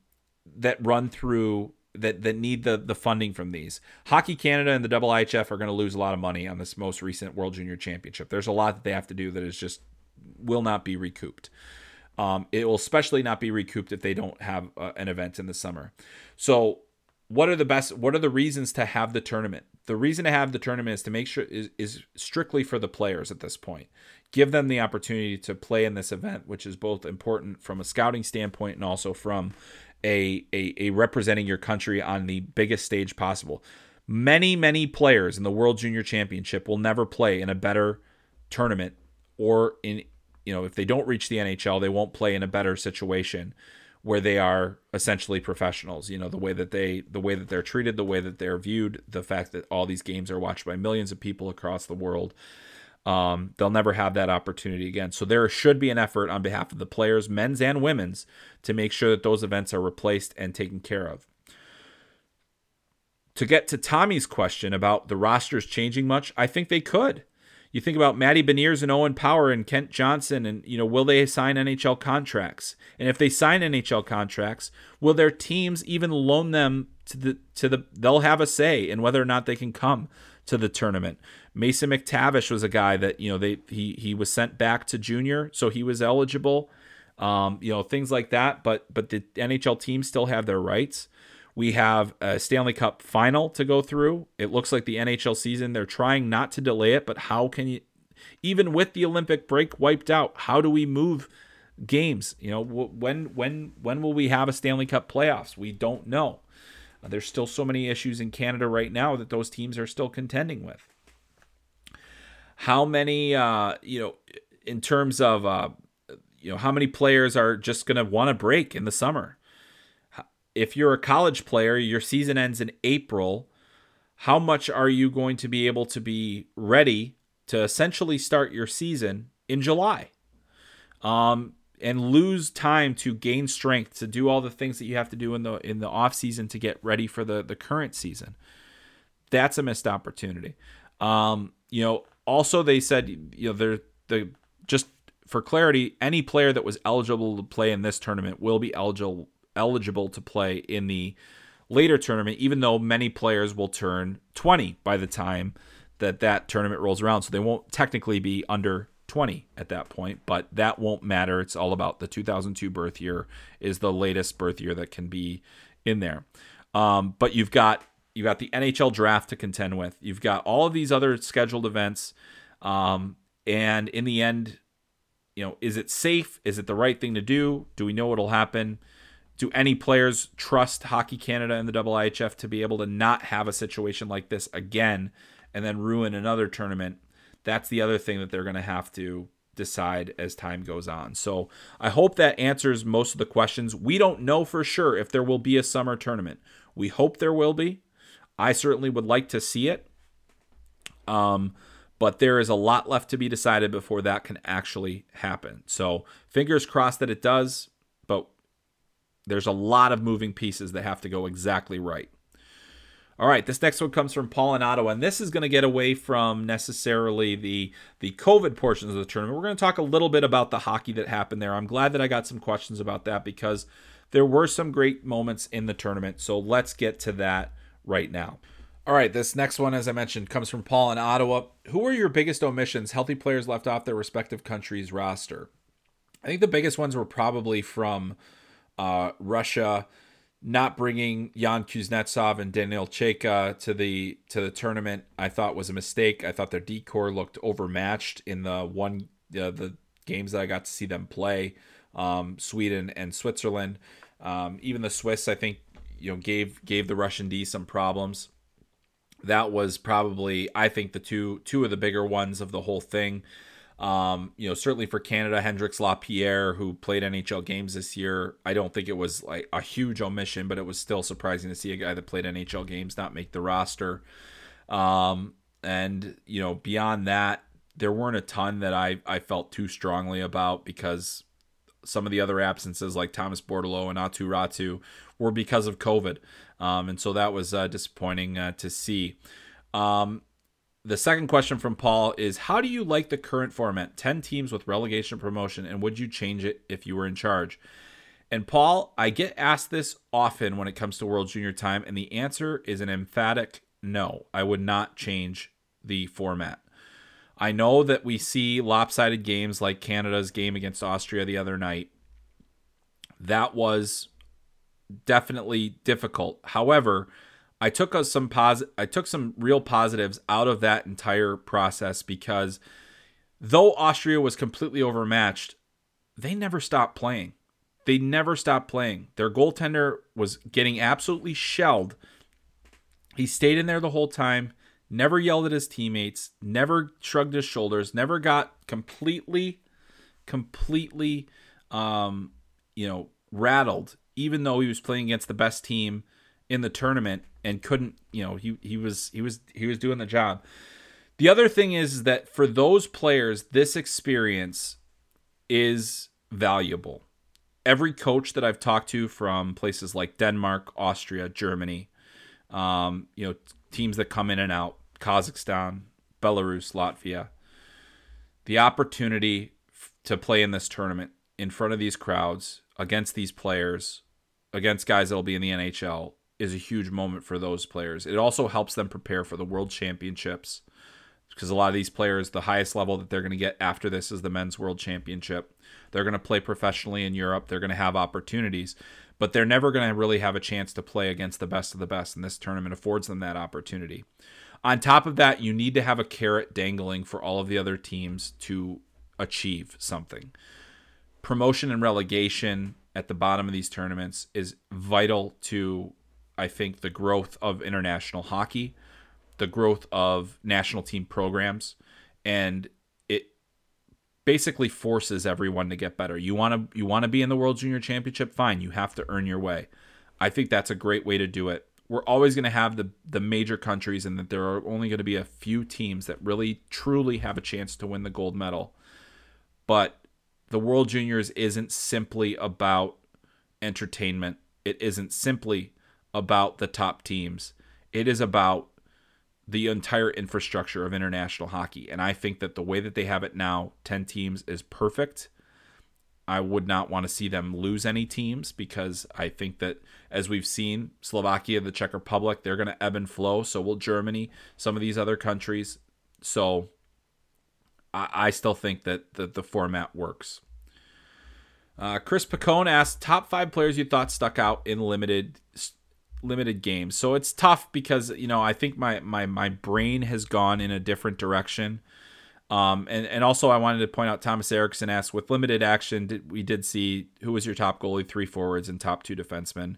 that run through that that need the the funding from these. Hockey Canada and the IIHF are going to lose a lot of money on this most recent World Junior Championship. There's a lot that they have to do that is just will not be recouped. Um, it will especially not be recouped if they don't have uh, an event in the summer. So, what are the best? What are the reasons to have the tournament? The reason to have the tournament is to make sure is, is strictly for the players at this point. Give them the opportunity to play in this event, which is both important from a scouting standpoint and also from a, a, a representing your country on the biggest stage possible. Many, many players in the World Junior Championship will never play in a better tournament or in you know, if they don't reach the NHL, they won't play in a better situation where they are essentially professionals. You know, the way that they the way that they're treated, the way that they're viewed, the fact that all these games are watched by millions of people across the world. Um, they'll never have that opportunity again. So there should be an effort on behalf of the players, men's and women's, to make sure that those events are replaced and taken care of. To get to Tommy's question about the rosters changing much, I think they could. You think about Matty Beniers and Owen Power and Kent Johnson, and you know, will they sign NHL contracts? And if they sign NHL contracts, will their teams even loan them to the to the? They'll have a say in whether or not they can come to the tournament. Mason McTavish was a guy that you know they he he was sent back to junior, so he was eligible. Um, you know things like that, but but the NHL teams still have their rights. We have a Stanley Cup final to go through. It looks like the NHL season, they're trying not to delay it, but how can you, even with the Olympic break wiped out, how do we move games? You know, when when when will we have a Stanley Cup playoffs? We don't know. Uh, there's still so many issues in Canada right now that those teams are still contending with. How many, uh, you know, in terms of, uh, you know, how many players are just going to want to break in the summer? If you're a college player, your season ends in April. How much are you going to be able to be ready to essentially start your season in July? Um, and lose time to gain strength to do all the things that you have to do in the in the off season to get ready for the the current season. That's a missed opportunity. Um, you know, also they said you know they're the just for clarity, any player that was eligible to play in this tournament will be eligible eligible to play in the later tournament, even though many players will turn 20 by the time that that tournament rolls around. So they won't technically be under 20 at that point, but that won't matter. It's all about the 2002 birth year is the latest birth year that can be in there. Um, but you've got you've got the NHL draft to contend with. You've got all of these other scheduled events, um, and in the end, you know, is it safe? Is it the right thing to do? Do we know what'll happen? Do any players trust Hockey Canada and the IIHF to be able to not have a situation like this again and then ruin another tournament? That's the other thing that they're going to have to decide as time goes on. So I hope that answers most of the questions. We don't know for sure if there will be a summer tournament. We hope there will be. I certainly would like to see it. Um, but there is a lot left to be decided before that can actually happen. So fingers crossed that it does. There's a lot of moving pieces that have to go exactly right. All right, this next one comes from Paul in Ottawa, and this is going to get away from necessarily the the COVID portions of the tournament. We're going to talk a little bit about the hockey that happened there. I'm glad that I got some questions about that because there were some great moments in the tournament. So let's get to that right now. All right, this next one, as I mentioned, comes from Paul in Ottawa. Who are your biggest omissions? Healthy players left off their respective countries' roster. I think the biggest ones were probably from uh, Russia not bringing Jan Kuznetsov and Daniil Chayka to the to the tournament, I thought was a mistake. I thought their D corps looked overmatched in the one uh, the games that I got to see them play, um, Sweden and Switzerland. Um, even the Swiss, I think, you know, gave gave the Russian D some problems. That was probably, I think, the two two of the bigger ones of the whole thing. Um, you know, certainly for Canada, Hendrix Lapierre, who played NHL games this year, I don't think it was like a huge omission, but it was still surprising to see a guy that played NHL games not make the roster. Um, and you know, beyond that, there weren't a ton that I I felt too strongly about because some of the other absences like Thomas Bordeleau and Aatu Räty were because of COVID. Um, and so that was uh, disappointing uh, to see. Um, the second question from Paul is How do you like the current format? 10 teams with relegation promotion, and would you change it if you were in charge? And Paul, I get asked this often when it comes to World Junior time, and the answer is an emphatic no. I would not change the format. I know that we see lopsided games like Canada's game against Austria the other night. That was definitely difficult. However, I took us some pos- I took some real positives out of that entire process because though Austria was completely overmatched, they never stopped playing. They never stopped playing. Their goaltender was getting absolutely shelled. He stayed in there the whole time, never yelled at his teammates, never shrugged his shoulders, never got completely completely um, you know, rattled, even though he was playing against the best team in the tournament and couldn't, you know, he he was he was he was doing the job. The other thing is that for those players, this experience is valuable. Every coach that I've talked to from places like Denmark, Austria, Germany, um, you know, teams that come in and out, Kazakhstan, Belarus, Latvia, the opportunity f- to play in this tournament in front of these crowds against these players, against guys that'll be in the NHL, is a huge moment for those players. It also helps them prepare for the World Championships because a lot of these players, the highest level that they're going to get after this is the Men's World Championship. They're going to play professionally in Europe. They're going to have opportunities, but they're never going to really have a chance to play against the best of the best. And this tournament affords them that opportunity. On top of that, you need to have a carrot dangling for all of the other teams to achieve something. Promotion and relegation at the bottom of these tournaments is vital to, I think, the growth of international hockey, the growth of national team programs, and it basically forces everyone to get better. You want to you want to be in the World Junior Championship, fine, you have to earn your way. I think that's a great way to do it we're always going to have the the major countries and that there are only going to be a few teams that really truly have a chance to win the gold medal. But the World Juniors isn't simply about entertainment. It isn't simply about the top teams. It is about the entire infrastructure of international hockey. And I think that the way that they have it now, 10 teams, is perfect. I would not want to see them lose any teams because I think that, as we've seen, Slovakia, the Czech Republic, they're going to ebb and flow. So will Germany, some of these other countries. So I, I still think that the, the format works. Uh, Chris Pacone asked top five players you thought stuck out in limited limited games. So it's tough because you know I think my my my brain has gone in a different direction. Um, and, and also, I wanted to point out Thomas Erickson asked with limited action, did, we did see who was your top goalie, three forwards, and top two defensemen.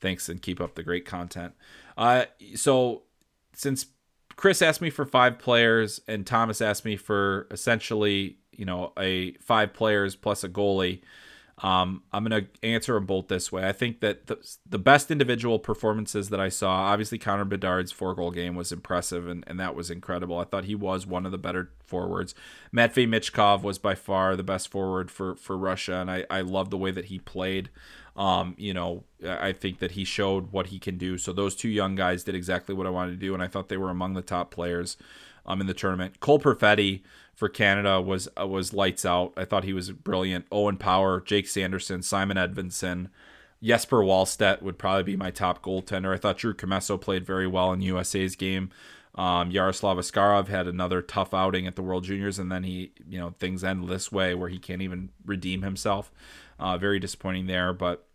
Thanks and keep up the great content. Uh, so, since Chris asked me for five players and Thomas asked me for essentially, you know, a five players plus a goalie, um, I'm going to answer them both this way. I think that the, the best individual performances that I saw, obviously Connor Bedard's four goal game was impressive, and, and that was incredible. I thought he was one of the better forwards. Matvey Michkov was by far the best forward for, for Russia, and I, I love the way that he played. Um, you know, I think that he showed what he can do. So those two young guys did exactly what I wanted to do, and I thought they were among the top players um, in the tournament. Cole Perfetti for Canada was uh, was lights out. I thought he was brilliant. Owen Power, Jake Sanderson, Simon Edvinsson, Jesper Wallstedt would probably be my top goaltender. I thought Drew Commesso played very well in USA's game. Um, Yaroslav Askarov had another tough outing at the World Juniors, and then he, you know, things end this way where he can't even redeem himself. Uh, very disappointing there, but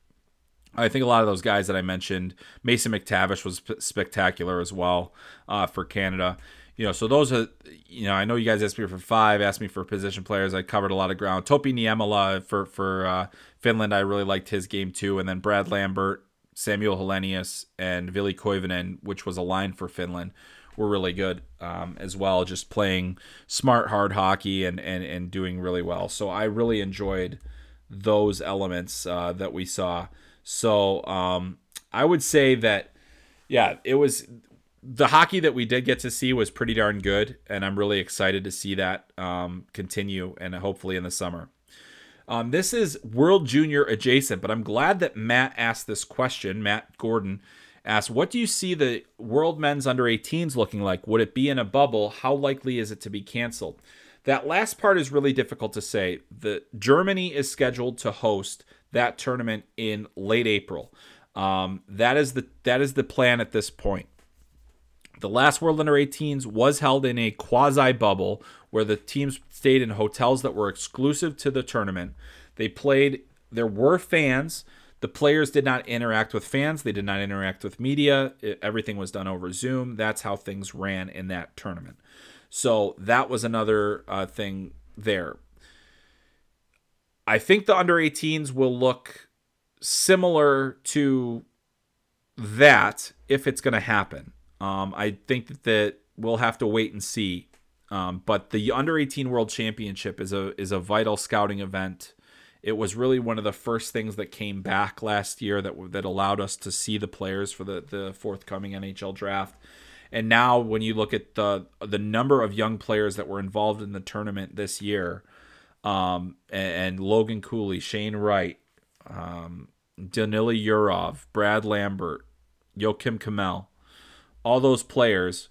I think a lot of those guys that I mentioned, Mason McTavish was spectacular as well uh, for Canada you know, so those are, you know, I know you guys asked me for five, asked me for position players. I covered a lot of ground. Topi Niemela for for uh, Finland, I really liked his game too. And then Brad Lambert, Samuel Helenius, and Ville Koivunen, which was a line for Finland, were really good um, as well. Just playing smart, hard hockey and and and doing really well. So I really enjoyed those elements uh, that we saw. So um, I would say that yeah, it was the hockey that we did get to see was pretty darn good, and I'm really excited to see that um, continue and hopefully in the summer. Um, this is World Junior adjacent, but I'm glad that Matt asked this question. Matt Gordon asked, What do you see the World Men's Under 18s looking like? Would it be in a bubble? How likely is it to be canceled? That last part is really difficult to say. The Germany is scheduled to host that tournament in late April. Um, that is the that is the plan at this point. The last World Under 18s was held in a quasi bubble where the teams stayed in hotels that were exclusive to the tournament. They played, there were fans. The players did not interact with fans, they did not interact with media. It, everything was done over Zoom. That's how things ran in that tournament. So that was another uh, thing there. I think the under 18s will look similar to that if it's going to happen. Um, I think that, we'll have to wait and see. Um, but the under 18 World Championship is a is a vital scouting event It was really one of the first things that came back last year that that allowed us to see the players for the the forthcoming NHL draft. And now, when you look at the the number of young players that were involved in the tournament this year, um, and, and, Logan Cooley, Shane Wright, um, Danila Yurov, Brad Lambert, Joakim Kemell, all those players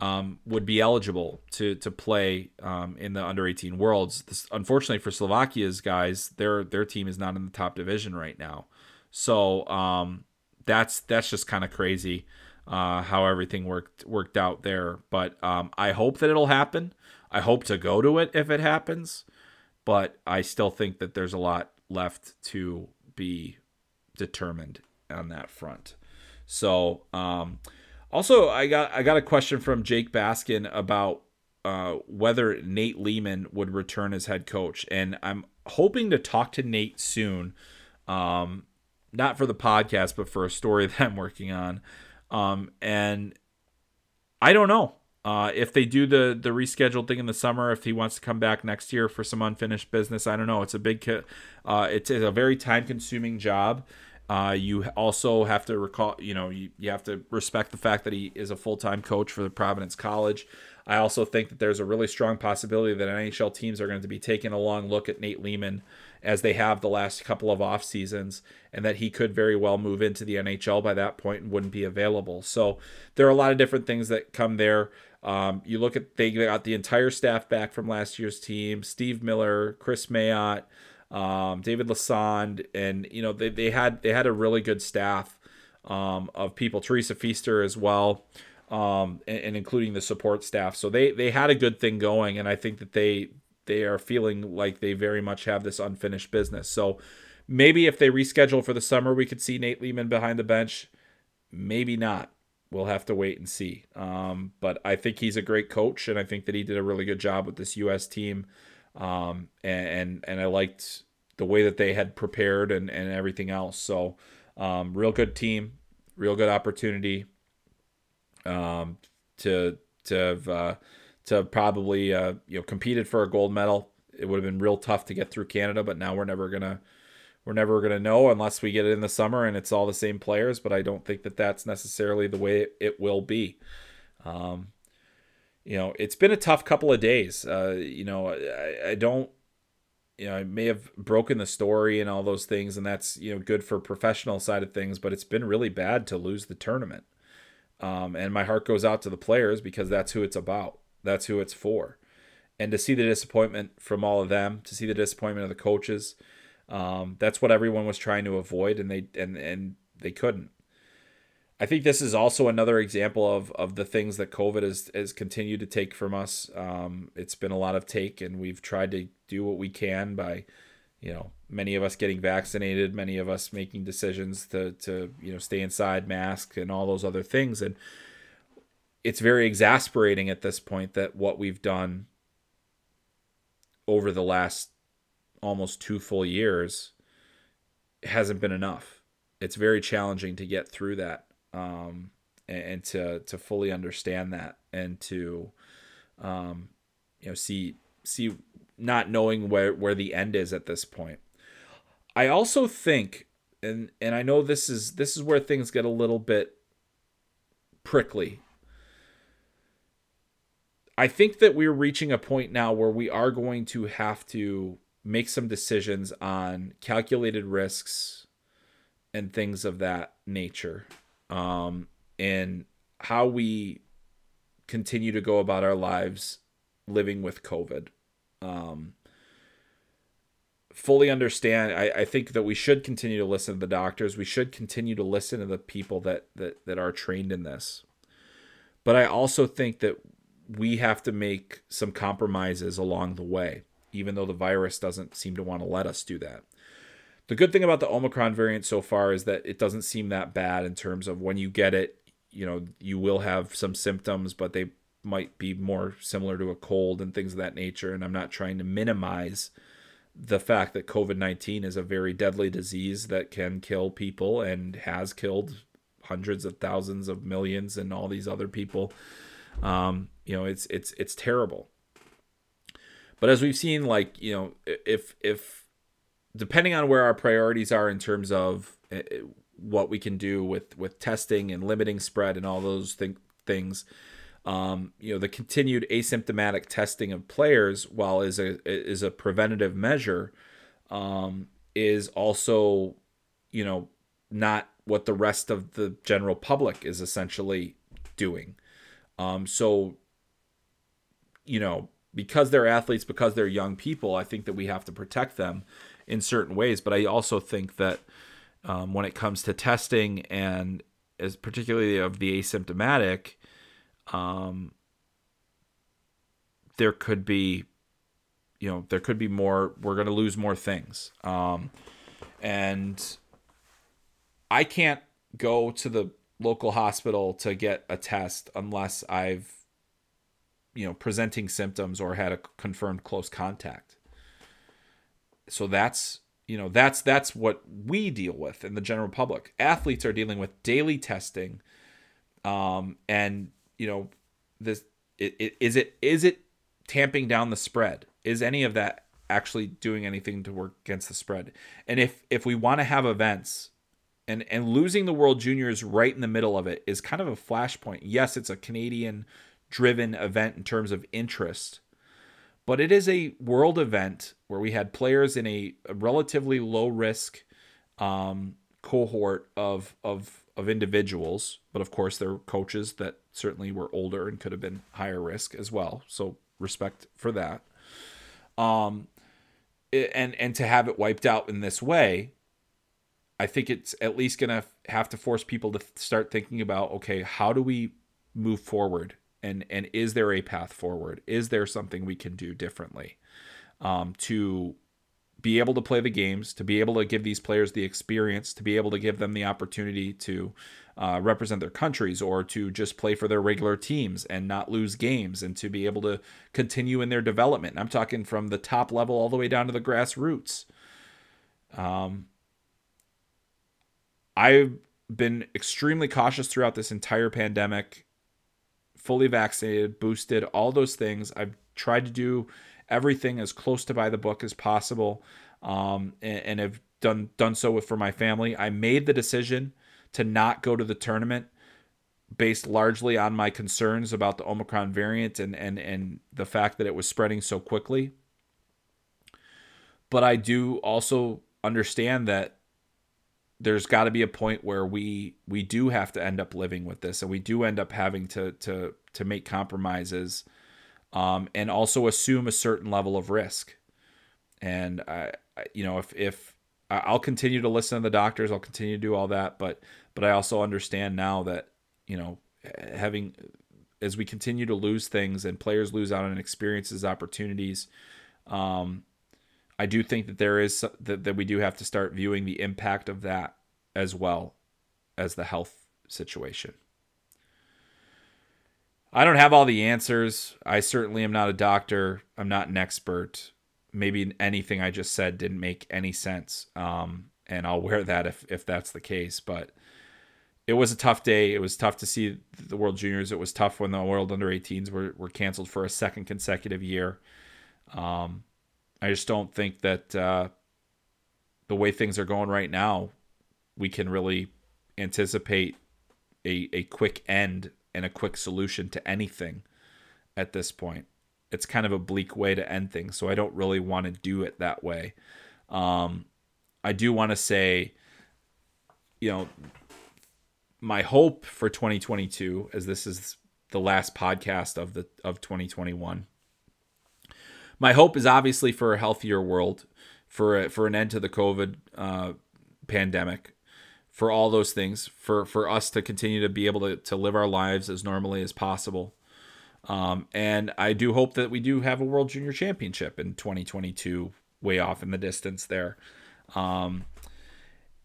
um, would be eligible to to play um, in the under 18 worlds. This, unfortunately for Slovakia's guys, their their team is not in the top division right now. So um, that's that's just kind of crazy uh, how everything worked worked out there. But um, I hope that it'll happen. I hope to go to it if it happens. But I still think that there's a lot left to be determined on that front. So um, also, I got I got a question from Jake Baskin about uh, whether Nate Leaman would return as head coach, and I'm hoping to talk to Nate soon. Um, not for the podcast, but for a story that I'm working on. Um, and I don't know uh, if they do the the rescheduled thing in the summer. If he wants to come back next year for some unfinished business, I don't know. It's a big, uh, it's, it's a very time consuming job. Uh, you also have to recall, you know, you, you have to respect the fact that he is a full time coach for the Providence College. I also think that there's a really strong possibility that NHL teams are going to be taking a long look at Nate Leaman as they have the last couple of off seasons, and that he could very well move into the NHL by that point and wouldn't be available. So there are a lot of different things that come there. Um, you look at they got the entire staff back from last year's team: Steve Miller, Chris Mayotte um, David Lassonde, and you know they, they had they had a really good staff um, of people. Teresa Feaster as well, um, and, and, including the support staff. So they they had a good thing going, and I think that they they are feeling like they very much have this unfinished business. So maybe if they reschedule for the summer, we could see Nate Leaman behind the bench. Maybe not. We'll have to wait and see. Um, but I think he's a great coach, and I think that he did a really good job with this U.S. team um, and, and, and I liked the way that they had prepared and and everything else. So, um, real good team, real good opportunity, um, to to have, uh, to probably uh, you know competed for a gold medal. It would have been real tough to get through Canada, but now we're never gonna we're never gonna know unless we get it in the summer and it's all the same players. But I don't think that that's necessarily the way it will be. Um, you know, it's been a tough couple of days. Uh, you know, I, I don't, you know, I may have broken the story and all those things, and that's you know good for professional side of things. But it's been really bad to lose the tournament. Um, and my heart goes out to the players because that's who it's about. That's who it's for. And to see the disappointment from all of them, to see the disappointment of the coaches, um, that's what everyone was trying to avoid, and they and and they couldn't. I think this is also another example of of the things that COVID has has continued to take from us. Um, it's been a lot of take, and we've tried to do what we can by, you know, many of us getting vaccinated, many of us making decisions to to you know stay inside, mask, and all those other things. And it's very exasperating at this point that what we've done over the last almost two full years hasn't been enough. It's very challenging to get through that um, and, and, to to fully understand that and to um, you know see see not knowing where where the end is at this point. I also think and and I know this is this is where things get a little bit prickly. I think that we're reaching a point now where we are going to have to make some decisions on calculated risks and things of that nature um, and how we continue to go about our lives living with COVID. Um, fully understand. I, I think that we should continue to listen to the doctors. We should continue to listen to the people that that that are trained in this. But I also think that we have to make some compromises along the way, even though the virus doesn't seem to want to let us do that. The good thing about the Omicron variant so far is that it doesn't seem that bad in terms of when you get it, you know, you will have some symptoms, but they might be more similar to a cold and things of that nature. And I'm not trying to minimize the fact that COVID 19 is a very deadly disease that can kill people and has killed hundreds of thousands of millions and all these other people. Um, you know, it's it's it's terrible. But as we've seen, like you know, if if depending on where our priorities are in terms of uh, what we can do with with testing and limiting spread and all those th- things um, you know the continued asymptomatic testing of players while is a is a preventative measure um, is also you know not what the rest of the general public is essentially doing. Um, so you know because they're athletes because they're young people i think that we have to protect them in certain ways but i also think that um, when it comes to testing and as particularly of the asymptomatic um, there could be, you know, there could be more. We're going to lose more things. Um, and I can't go to the local hospital to get a test unless I've, you know, presenting symptoms or had a confirmed close contact. So that's you know that's that's what we deal with in the general public. Athletes are dealing with daily testing um, and you know this it, it, is it is it tamping down the spread? Is any of that actually doing anything to work against the spread? And if if we want to have events and and losing the world juniors right in the middle of it is kind of a flashpoint. Yes it's a canadian driven event in terms of interest but it is a world event where we had players in a, relatively low risk um, cohort of of of individuals, but of course there were coaches that certainly were older and could have been higher risk as well. So respect for that. Um, and and to have it wiped out in this way, I think it's at least going to have to force people to start thinking about okay, how do we move forward, and and is there a path forward? Is there something we can do differently um, to be able to play the games, to be able to give these players the experience, to be able to give them the opportunity to uh, represent their countries or to just play for their regular teams and not lose games and to be able to continue in their development. And I'm talking from the top level all the way down to the grassroots. Um, I've been extremely cautious throughout this entire pandemic, fully vaccinated, boosted, all those things. I've tried to do everything as close to by the book as possible, um, and, and have done done so with for my family. I made the decision to not go to the tournament based largely on my concerns about the Omicron variant and and and the fact that it was spreading so quickly. But I do also understand that there's got to be a point where we we do have to end up living with this and we do end up having to to to make compromises um, and also assume a certain level of risk. And I, I, you know, if if I'll continue to listen to the doctors, I'll continue to do all that, but but I also understand now that you know having as we continue to lose things and players lose out on experiences, opportunities. Um, I do think that there is that, that we do have to start viewing the impact of that as well as the health situation. I don't have all the answers. I certainly am not a doctor. I'm not an expert. Maybe anything I just said didn't make any sense. Um, and I'll wear that if, if that's the case. But it was a tough day. It was tough to see the World Juniors. It was tough when the World Under 18s were, were canceled for a second consecutive year. Um, I just don't think that uh, the way things are going right now, we can really anticipate a, a quick end and a quick solution to anything at this point. It's kind of a bleak way to end things, so I don't really want to do it that way. Um, I do want to say, you know, my hope for 2022, as this is the last podcast of the of 2021. My hope is obviously for a healthier world, for a, for an end to the COVID uh, pandemic, for all those things, for for us to continue to be able to, to live our lives as normally as possible. Um, and I do hope that we do have a World Junior Championship in 2022, way off in the distance there. Um,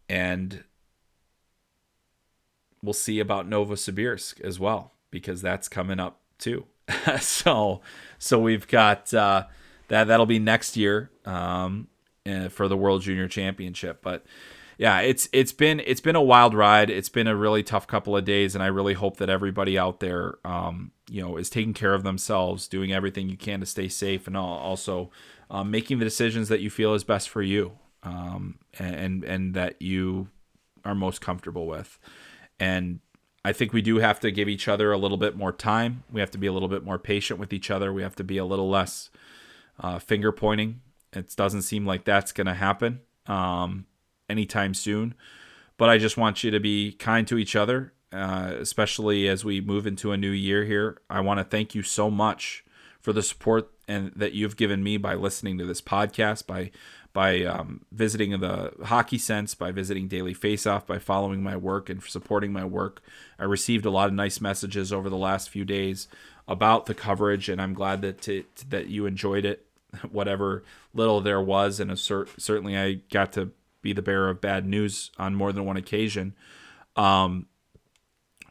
and we'll see about Novosibirsk as well, because that's coming up too. so, so we've got uh, that. That'll be next year um, eh, for the World Junior Championship, but yeah, it's it's been it's been a wild ride. It's been a really tough couple of days, and I really hope that everybody out there, um, you know, is taking care of themselves, doing everything you can to stay safe, and also um, making the decisions that you feel is best for you. um, and and that you are most comfortable with. And I think we do have to give each other a little bit more time. We have to be a little bit more patient with each other. We have to be a little less uh, finger pointing. It doesn't seem like that's going to happen um, anytime soon. But I just want you to be kind to each other, uh, especially as we move into a new year here. I want to thank you so much for the support and that you've given me by listening to this podcast, by by um, visiting the Hockey Sense, by visiting Daily Faceoff, by following my work and supporting my work. I received a lot of nice messages over the last few days about the coverage, and I'm glad that to, that you enjoyed it, whatever little there was. And cert- certainly, I got to be the bearer of bad news on more than one occasion. Um,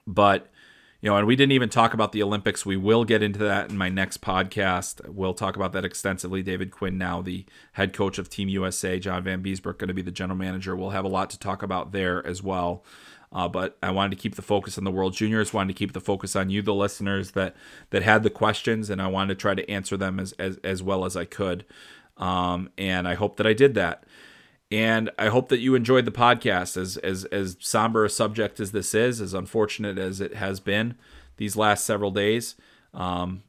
but you know, and we didn't even talk about the Olympics. We will get into that in my next podcast. We'll talk about that extensively. David Quinn, now the head coach of Team USA, John Van Vanbiesbrouck, going to be the general manager. We'll have a lot to talk about there as well. Uh, but I wanted to keep the focus on the World Juniors. Wanted to keep the focus on you, the listeners that that had the questions, and I wanted to try to answer them as as, as well as I could. Um, and I hope that I did that. And I hope that you enjoyed the podcast. As as as somber a subject as this is, as unfortunate as it has been these last several days. Um,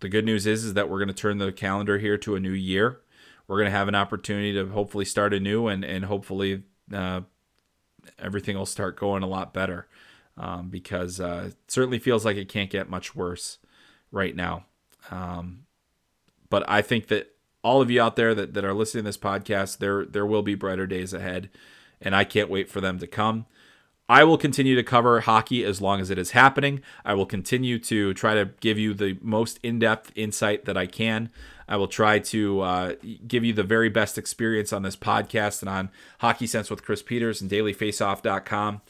the good news is is that we're going to turn the calendar here to a new year. We're going to have an opportunity to hopefully start anew, and and hopefully uh, everything will start going a lot better. Um, because uh, it certainly feels like it can't get much worse right now. Um, but I think that all of you out there that, that are listening to this podcast, there there will be brighter days ahead, and I can't wait for them to come. I will continue to cover hockey as long as it is happening. I will continue to try to give you the most in depth insight that I can. I will try to uh, give you the very best experience on this podcast and on Hockey Sense with Chris Peters and dailyfaceoff.com.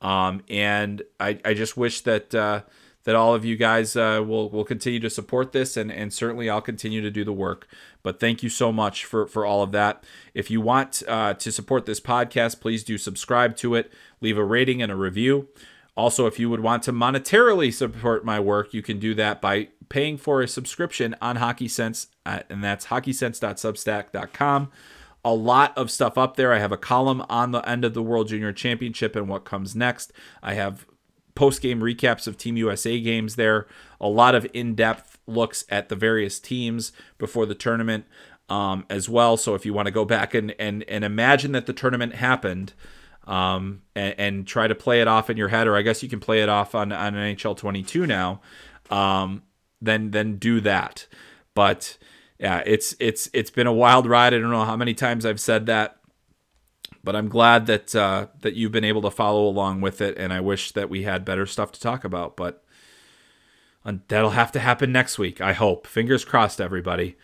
Um, and I, I just wish that. Uh, that all of you guys uh, will will continue to support this, and and certainly I'll continue to do the work. But thank you so much for for all of that. If you want uh, to support this podcast, please do subscribe to it, leave a rating and a review. Also, if you would want to monetarily support my work, you can do that by paying for a subscription on Hockey Sense, uh, and that's hockeysense.substack.com a lot of stuff up there. I have a column on the end of the World Junior Championship and what comes next. I have post game recaps of Team USA games there, a lot of in depth looks at the various teams before the tournament um, as well. So if you want to go back and, and, and imagine that the tournament happened um, and, and, try to play it off in your head, or I guess you can play it off on, on NHL 22 now, um, then then do that. But yeah, it's it's it's been a wild ride. I don't know how many times I've said that but I'm glad that uh, that you've been able to follow along with it, and I wish that we had better stuff to talk about. But that'll have to happen next week. I hope. Fingers crossed, everybody.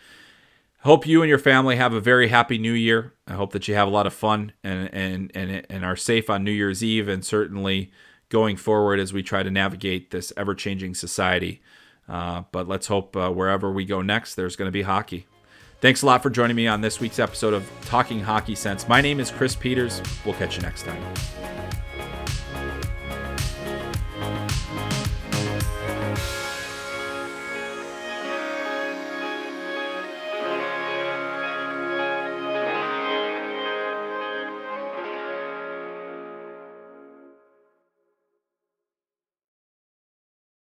Hope you and your family have a very happy New Year. I hope that you have a lot of fun and and and and are safe on New Year's Eve, and certainly going forward as we try to navigate this ever-changing society. Uh, but let's hope uh, wherever we go next, there's going to be hockey. Thanks a lot for joining me on this week's episode of Talking Hockey Sense. My name is Chris Peters. We'll catch you next time.